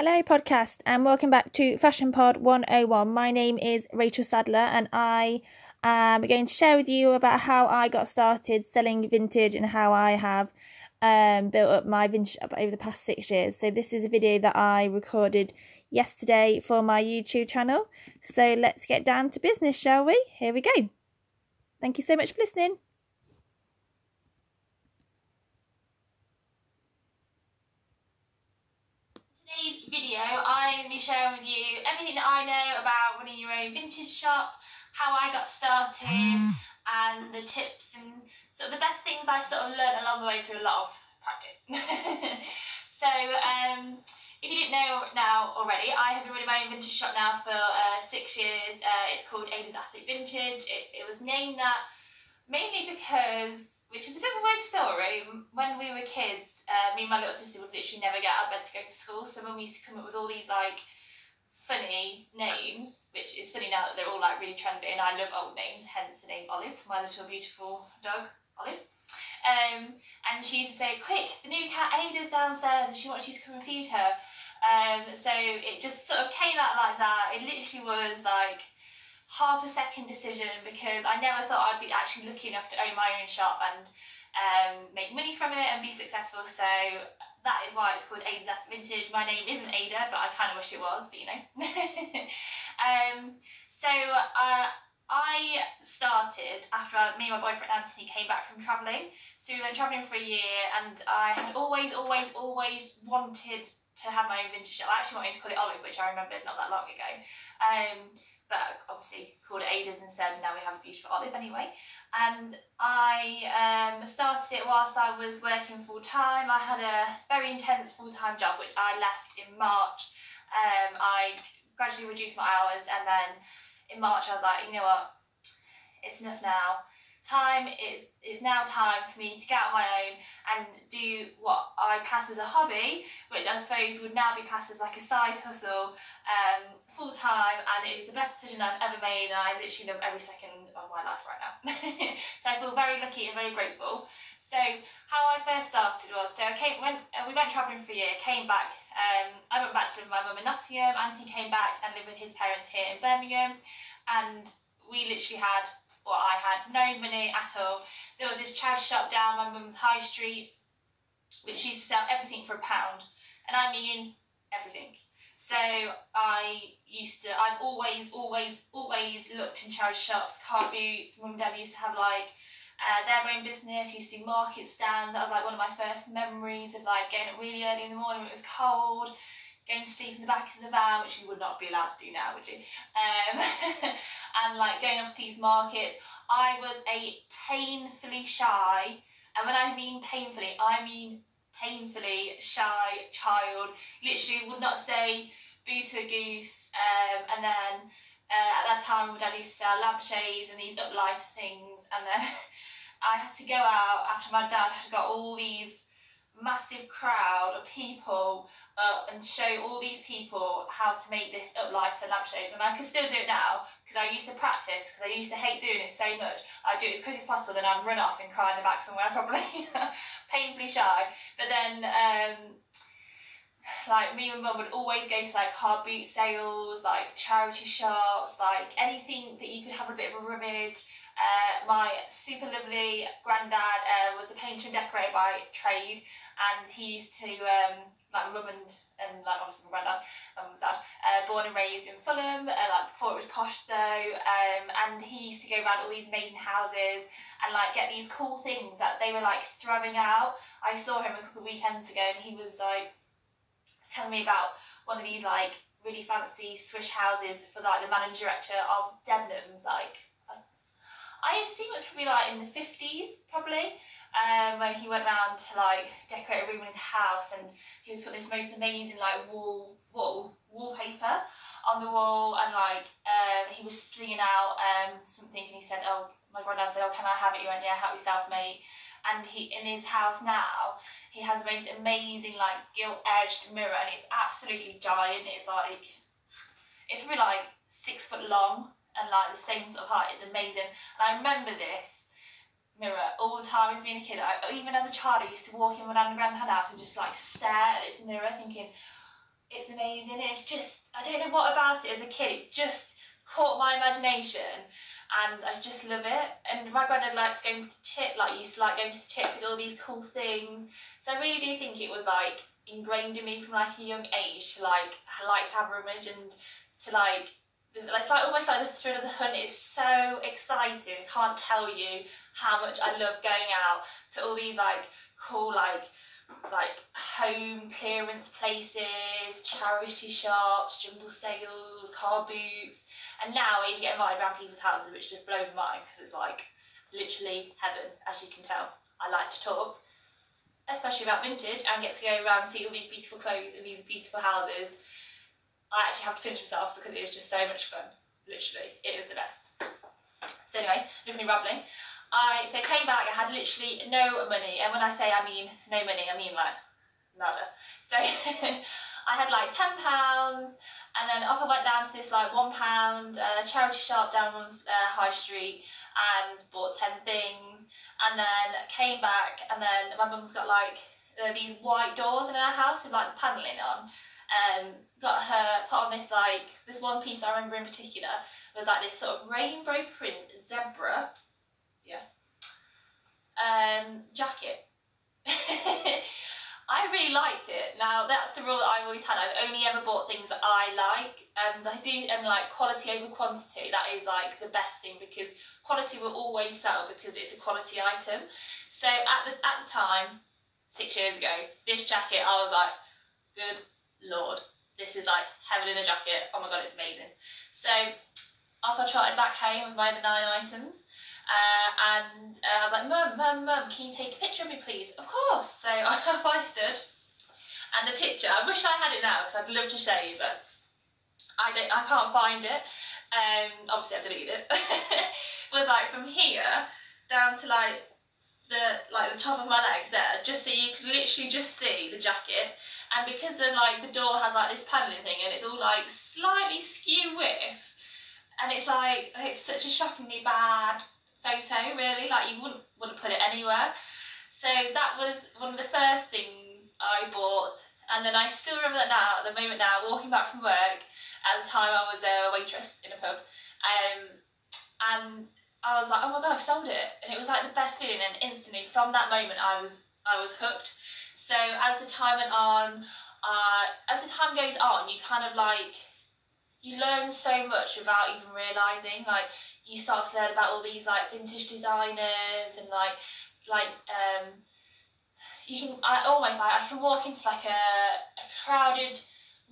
Hello, podcast, and welcome back to Fashion Pod 101. My name is Rachel Sadler, and I am going to share with you about how I got started selling vintage and how I have um, built up my vintage shop over the past six years. So, this is a video that I recorded yesterday for my YouTube channel. So, let's get down to business, shall we? Here we go. Thank you so much for listening. Today's video, I'm going to be sharing with you everything that I know about running your own vintage shop, how I got started, and the tips and sort of the best things I've sort of learned along the way through a lot of practice. so, um, if you didn't know now already, I have been running my own vintage shop now for uh, six years. Uh, it's called Ada's Attic Vintage. It, it was named that mainly because, which is a bit of a weird story, when we were kids, uh, me and my little sister would literally never get out of bed to go to school. So we used to come up with all these like funny names, which is funny now that they're all like really trendy, and I love old names, hence the name Olive, my little beautiful dog, Olive. Um, and she used to say, "Quick, the new cat Ada's downstairs, and she wants you to come and feed her." Um, so it just sort of came out like that. It literally was like half a second decision because I never thought I'd be actually lucky enough to own my own shop and um, make money from it and be successful. So that is why it's called Ada's Attic Vintage. My name isn't Ada, but I kind of wish it was, but you know. um, so uh, I started after me and my boyfriend Anthony came back from travelling. So we went travelling for a year, and I had always, always, always wanted to have my own vintage shop. I actually wanted to call it Olive, which I remembered not that long ago. Um, but obviously called Ada's and now we have a beautiful olive anyway. And I um, started it whilst I was working full time. I had a very intense full time job, which I left in March. Um, I gradually reduced my hours, and then in March I was like, you know what, it's enough now. Time is is now time for me to get on my own and do what I class as a hobby, which I suppose would now be classed as like a side hustle, um, full time, and it was the best decision I've ever made, and I literally love every second of my life right now. so I feel very lucky and very grateful. So how I first started was so I came went uh, we went travelling for a year, came back. Um, I went back to live with my mum in Nottingham. Anthony came back and lived with his parents here in Birmingham, and we literally had well, I had no money at all. There was this charity shop down my mum's high street, which used to sell everything for a pound, and I mean everything. So I used to, I've always, always, always looked in charity shops, car boots. Mum and dad used to have like uh, their own business, used to do market stands. That was like one of my first memories of like getting up really early in the morning when it was cold, going to sleep in the back of the van, which you would not be allowed to do now, would you? Um, and like going off to these markets. I was a painfully shy, and when I mean painfully, I mean painfully shy child. Literally would not say boo to a goose, um, and then uh, at that time my dad used to sell lampshades and these uplighter things, and then I had to go out after my dad had got all these massive crowd of people up and show all these people how to make this up uplighter lampshade. And I can still do it now because I used to practice because I used to hate doing it so much. I'd do it as quick as possible then I'd run off and cry in the back somewhere probably. Painfully shy. But then um, like me and mum would always go to like car boot sales like charity shops like anything that you could have a bit of a rummage uh, my super lovely granddad uh, was a painter and decorator by trade and he used to um, like mum and and like obviously my granddad, my mum's dad, uh, born and raised in Fulham, uh, like before it was posh though, um, and he used to go around all these amazing houses and like get these cool things that they were like throwing out. I saw him a couple of weekends ago and he was like telling me about one of these like really fancy swish houses for like the managing director of Debenhams, like I assume it's probably like in the 50s, probably um, when he went around to like decorate a room in his house and he was putting this most amazing like wall wall wallpaper on the wall and like um, he was slinging out um, something and he said oh my granddad said oh can I have it? He went yeah help yourself mate. And he in his house now he has the most amazing like gilt edged mirror and it's absolutely giant. It's like it's probably like six foot long and like the same sort of height it's amazing and I remember this mirror all the time as being a kid. I, even as a child, I used to walk in my nan and house and just like stare at this mirror, thinking, it's amazing. It's just, I don't know what about it as a kid, it just caught my imagination and I just love it. And my granddad likes going to tit, like used to like going to tits and all these cool things. So I really do think it was like ingrained in me from like a young age to like I like to have rummage and to like it's like almost like the thrill of the hunt is so exciting. I can't tell you how much I love going out to all these like cool like like home clearance places, charity shops, jumble sales, car boots, and now I even get invited around people's houses, which just blows my mind because it's like literally heaven, as you can tell. I like to talk, especially about vintage, and get to go around and see all these beautiful clothes in these beautiful houses. I actually have to pinch myself because it is just so much fun. Literally, it is the best. So anyway, enough me rambling. I so came back. I had literally no money, and when I say I mean no money, I mean like nada. So I had like ten pounds, and then up I went down to this like one pound uh, charity shop down on uh, High Street and bought ten things, and then came back, and then my mum's got like uh, these white doors in her house with like the panelling on. Um, got her put on this like this one piece I remember in particular was like this sort of rainbow print zebra Yes. Um, jacket. I really liked it. Now that's the rule that I've always had. I've only ever bought things that I like, and I do, and like quality over quantity. That is like the best thing because quality will always sell because it's a quality item. So at the at the time, six years ago, this jacket I was like, good lord, this is like heaven in a jacket. Oh my god, it's amazing. So off I trotted back home with my other nine items. Uh, and uh, I was like, Mum, Mum, Mum, can you take a picture of me, please? Of course. So I stood, and the picture, I wish I had it now because I'd love to show you, but I don't, I can't find it. Um, obviously I deleted it. was like from here down to like the like the top of my legs there, just so you could literally just see the jacket. And because the like the door has like this paneling thing, and it's all like slightly skew width, and it's like it's such a shockingly bad photo really, like you wouldn't, wouldn't put it anywhere. So that was one of the first things I bought and then I still remember that now, at the moment now, walking back from work, at the time I was a waitress in a pub, um, and I was like, oh my god, I've sold it. And it was like the best feeling and instantly from that moment I was I was hooked. So as the time went on, uh, as the time goes on, you kind of like, you learn so much without even realising, like you start to learn about all these like vintage designers and like like um you can I almost like I can walk into like a, a crowded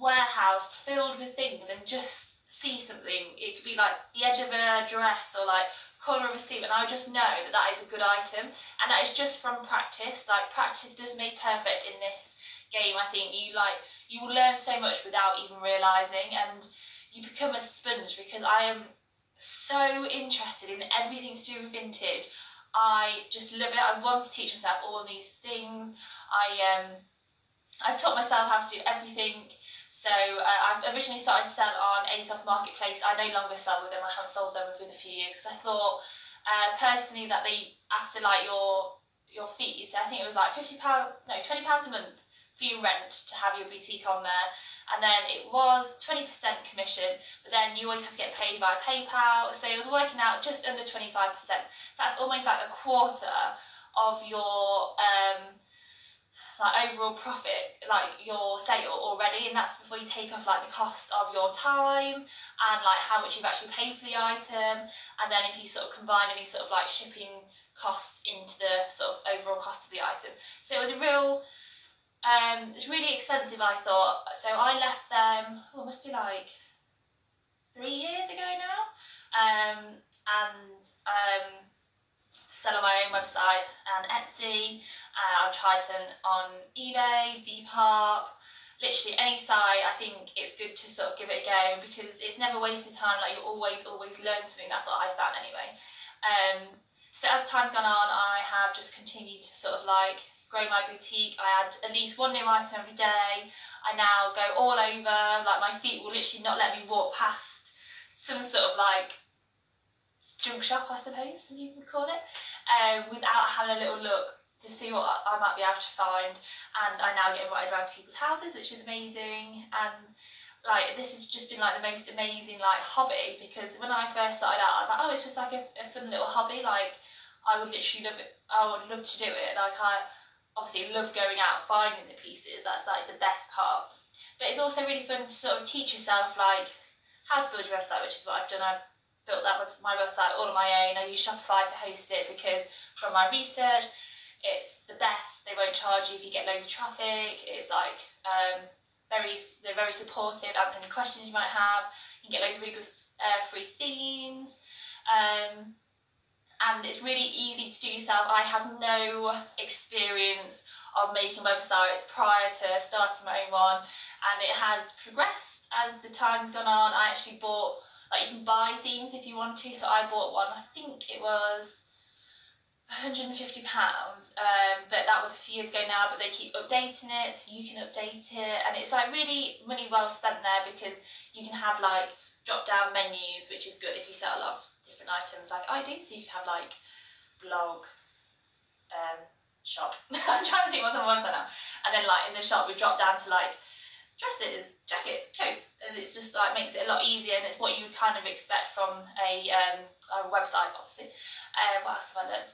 warehouse filled with things and just see something. It could be like the edge of a dress or like colour of a sleeve and I just know that that is a good item and that is just from practice. Like practice does make perfect in this game. I think you like you will learn so much without even realising and you become a sponge because I am so interested in everything to do with vintage. I just love it. I want to teach myself all these things. I um, I taught myself how to do everything. So uh, I originally started to sell on ASOS Marketplace. I no longer sell with them. I haven't sold them within a few years because I thought uh, personally that they after like your your fees. I think it was like fifty pound, no twenty pounds a month for your rent to have your boutique on there and then it was 20% commission, but then you always have to get paid by PayPal, so it was working out just under 25%. That's almost like a quarter of your um, like overall profit, like your sale already, and that's before you take off like the cost of your time and like how much you've actually paid for the item, and then if you sort of combine any sort of like shipping costs into the sort of overall cost of the item. So it was a real um, it's really expensive, I thought. So I left them, oh, must be like three years ago now. Um, and um, sell on my own website and Etsy. Uh, I've tried them on eBay, Depop, literally any site. I think it's good to sort of give it a go because it's never wasted time. Like you always, always learn something. That's what I found anyway. Um, so as time's gone on, I have just continued to sort of like grow my boutique. I add at least one new item every day. I now go all over, like my feet will literally not let me walk past some sort of like junk shop, I suppose some people would call it, um, without having a little look to see what I might be able to find. And I now get invited around to people's houses, which is amazing. And like this has just been like the most amazing like hobby because when I first started out, I was like, oh, it's just like a, a fun little hobby. Like I would literally love it. I would love to do it. Like I obviously love going out finding the pieces. That's like the best part. But it's also really fun to sort of teach yourself like how to build your website, which is what I've done. I've built that my website all on my own. I use Shopify to host it because from my research, the best. They won't charge you if you get loads of traffic. It's like um, very they're very supportive, answer any questions you might have. You can get loads of really good uh, free themes. Um, and it's really easy to do yourself. I have no experience of making websites prior to starting my own one and it has progressed as the time's gone on. I actually bought like you can buy themes if you want to, so I bought one, I think it was 150 pounds um, but that was a few years ago now but they keep updating it so you can update it and it's like really money well spent there because you can have like drop down menus which is good if you sell a lot of different items like I do so you can have like blog um, shop. I'm trying to think what's on my website now. And then like in the shop we drop down to like dresses jackets coats and it's just like makes it a lot easier and it's what you kind of expect from a, um, a website obviously. Uh, what else have I learned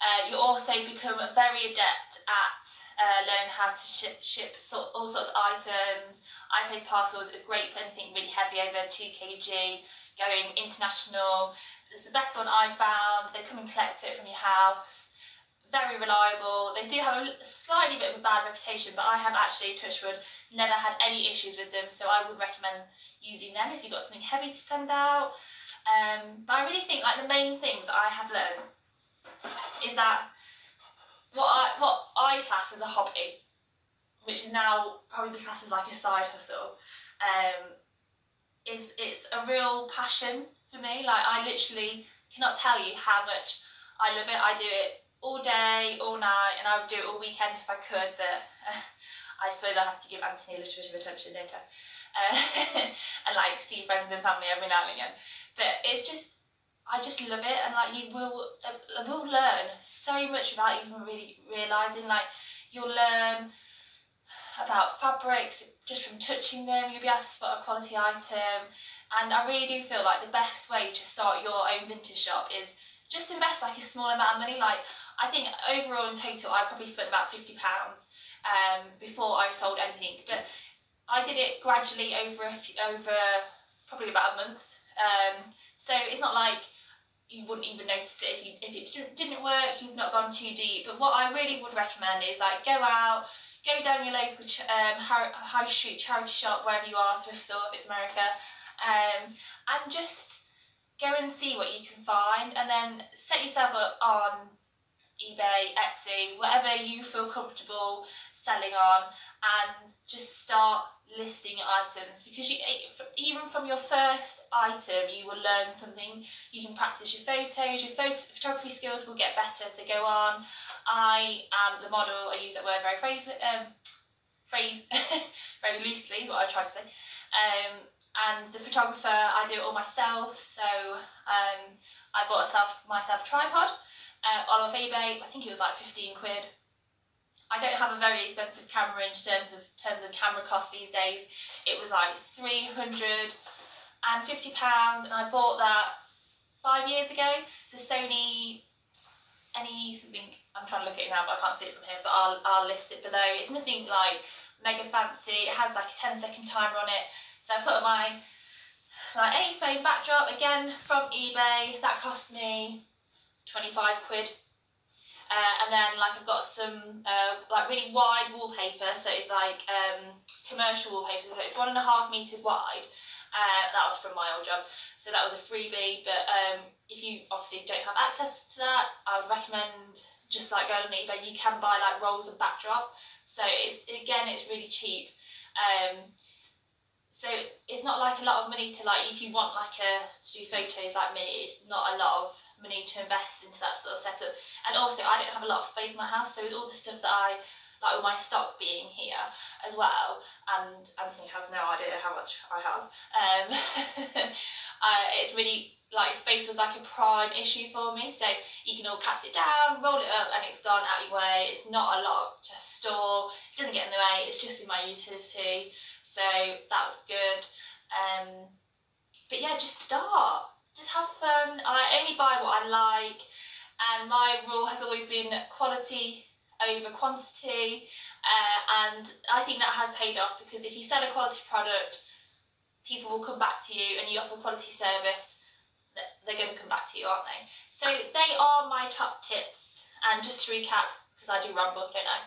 uh, you also become very adept at uh, learning how to ship, ship all sorts of items. iPost parcels is great for anything really heavy over 2 kg, going international. It's the best one I found. They come and collect it from your house. Very reliable. They do have a slightly bit of a bad reputation, but I have actually, Touchwood, never had any issues with them, so I would recommend using them if you've got something heavy to send out. Um, but I really think like the main things I have learned is that what I what I class as a hobby, which is now probably classed as like a side hustle, um, is it's a real passion for me. Like I literally cannot tell you how much I love it. I do it all day, all night, and I would do it all weekend if I could. But uh, I suppose I have to give Anthony a little bit of attention, don't Uh, and like see friends and family every now and again. But it's just I just love it, and like you will, uh, will learn so much without even really realizing. Like you'll learn about fabrics just from touching them. You'll be able to spot a quality item, and I really do feel like the best way to start your own vintage shop is just invest like a small amount of money. Like I think overall in total, I probably spent about fifty pounds um, before I sold anything, but I did it gradually over a few, over probably about a month. Um, so it's not like you wouldn't even notice it if, you, if it didn't work, you've not gone too deep. But what I really would recommend is like go out, go down your local um, high street charity shop, wherever you are, thrift store if it's America, um, and just go and see what you can find and then set yourself up on eBay, Etsy, whatever you feel comfortable selling on and just start listing items because you even from your first item you will learn something. You can practice your photos your photo photography skills will get better as they go on. I am the model i use that word very phrase um, phrase very loosely what i try to say. Um, and the photographer i do it all myself so um, i bought myself myself a tripod uh, on ebay i think it was like 15 quid I don't have a very expensive camera in terms of terms of camera cost these days. It was like three hundred and fifty pounds, and I bought that five years ago. It's a Sony any something. I'm trying to look at it now, but I can't see it from here. But I'll I'll list it below. It's nothing like mega fancy. It has like a 10 second timer on it. So I put my like A frame backdrop again from eBay. That cost me 25 quid uh, and then like I've got some uh, like really wide wallpaper, so it's like um, commercial wallpaper, so it's one and a half meters wide. Uh, that was from my old job, so that was a freebie. But um, if you obviously don't have access to that, I would recommend just like going on eBay. You can buy like rolls of backdrop, so it's again it's really cheap. Um, so it's not like a lot of money to like if you want like a to do photos like me. It's not a lot of money to invest into that sort of setup. And also, I don't have a lot of space in my house, so with all the stuff that I like all my stock being here as well, and Anthony has no idea how much I have. Um, it's really like space was like a prime issue for me. So you can all caps it down, roll it up, and it's gone out your way. It's not a lot to store. It doesn't get in the way. It's just in my utility. So that was good. Um, but yeah, just start. Just have fun. I only buy what I like. And my rule has always been quality over quantity. Uh, and I think that has paid off because if you sell a quality product, people will come back to you and you offer quality service they're going to come back to you, aren't they? So they are my top tips. And just to recap, because I do ramble, don't I?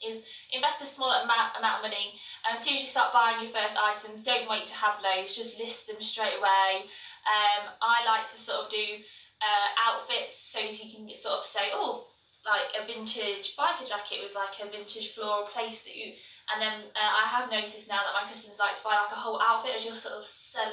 Is invest a small amount, amount of money. And as soon as you start buying your first items, don't wait to have loads, just list them straight away. Um, I like to sort of do uh, outfits so you can sort of say, oh, like a vintage biker jacket with like a vintage floral you and then uh, I have noticed now that my customers like to buy like a whole outfit as you're sort of sell,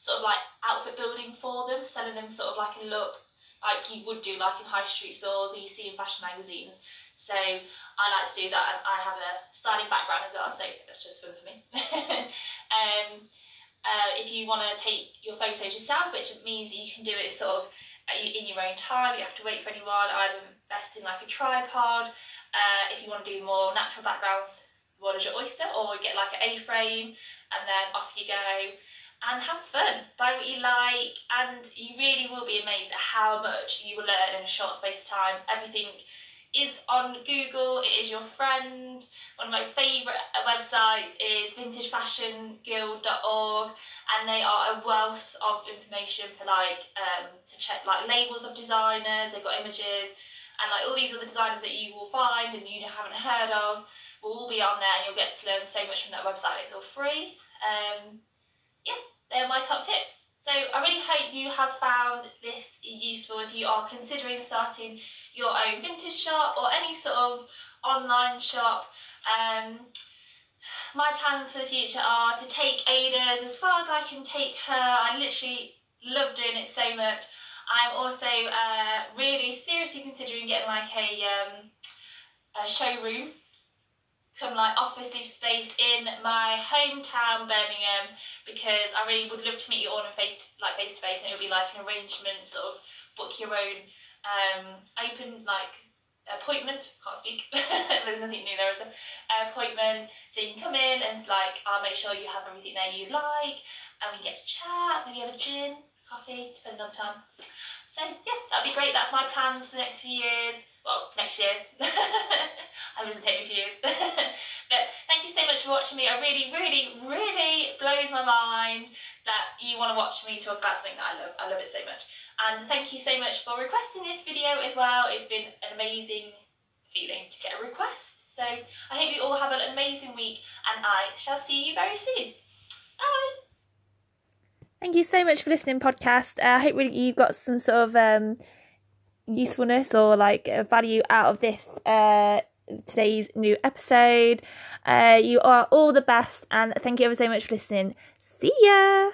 sort of like outfit building for them, selling them sort of like a look like you would do like in high street stores or you see in fashion magazines. So I like to do that and I have a styling background as well, so that's just fun for me. um, uh, if you want to take your photos yourself, which means you can do it sort of in your own time, you have to wait for anyone, I'd invest in like a tripod. Uh, if you want to do more natural backgrounds, what is your oyster? Or get like an A-frame and then off you go and have fun. Buy what you like, and you really will be amazed at how much you will learn in a short space of time. Everything is on Google, it is your friend. One of my favourite websites is vintagefashionguild.org and they are a wealth of information for like um, to check like labels of designers, they've got images and like all these other designers that you will find and you haven't heard of will all be on there and you'll get to learn so much from that website. It's all free. Um, yeah, they're my top tips. So I really hope you have found this useful if you are considering starting your own vintage shop or any sort of online shop. Um, my plans for the future are to take Ada's as far as I can take her. I literally love doing it so much. I'm also uh, really seriously considering getting like a, um, a showroom come like office space in my hometown Birmingham because I really would love to meet you all in face like face to face and it would be like an arrangement sort of book your own um open like appointment. Can't speak. There's nothing new there is a appointment. So you can come in and like I'll make sure you have everything there you like and we get to chat maybe have a gin coffee depending on time. So yeah that'd be great. That's my plans for the next few years well, next year. I wasn't taking years. but thank you so much for watching me. It really, really, really blows my mind that you want to watch me talk about something that I love. I love it so much. And thank you so much for requesting this video as well. It's been an amazing feeling to get a request. So I hope you all have an amazing week and I shall see you very soon. Bye! Thank you so much for listening, podcast. Uh, I hope really you got some sort of um, usefulness or like value out of this uh today's new episode. Uh, you are all the best, and thank you ever so much for listening. See ya!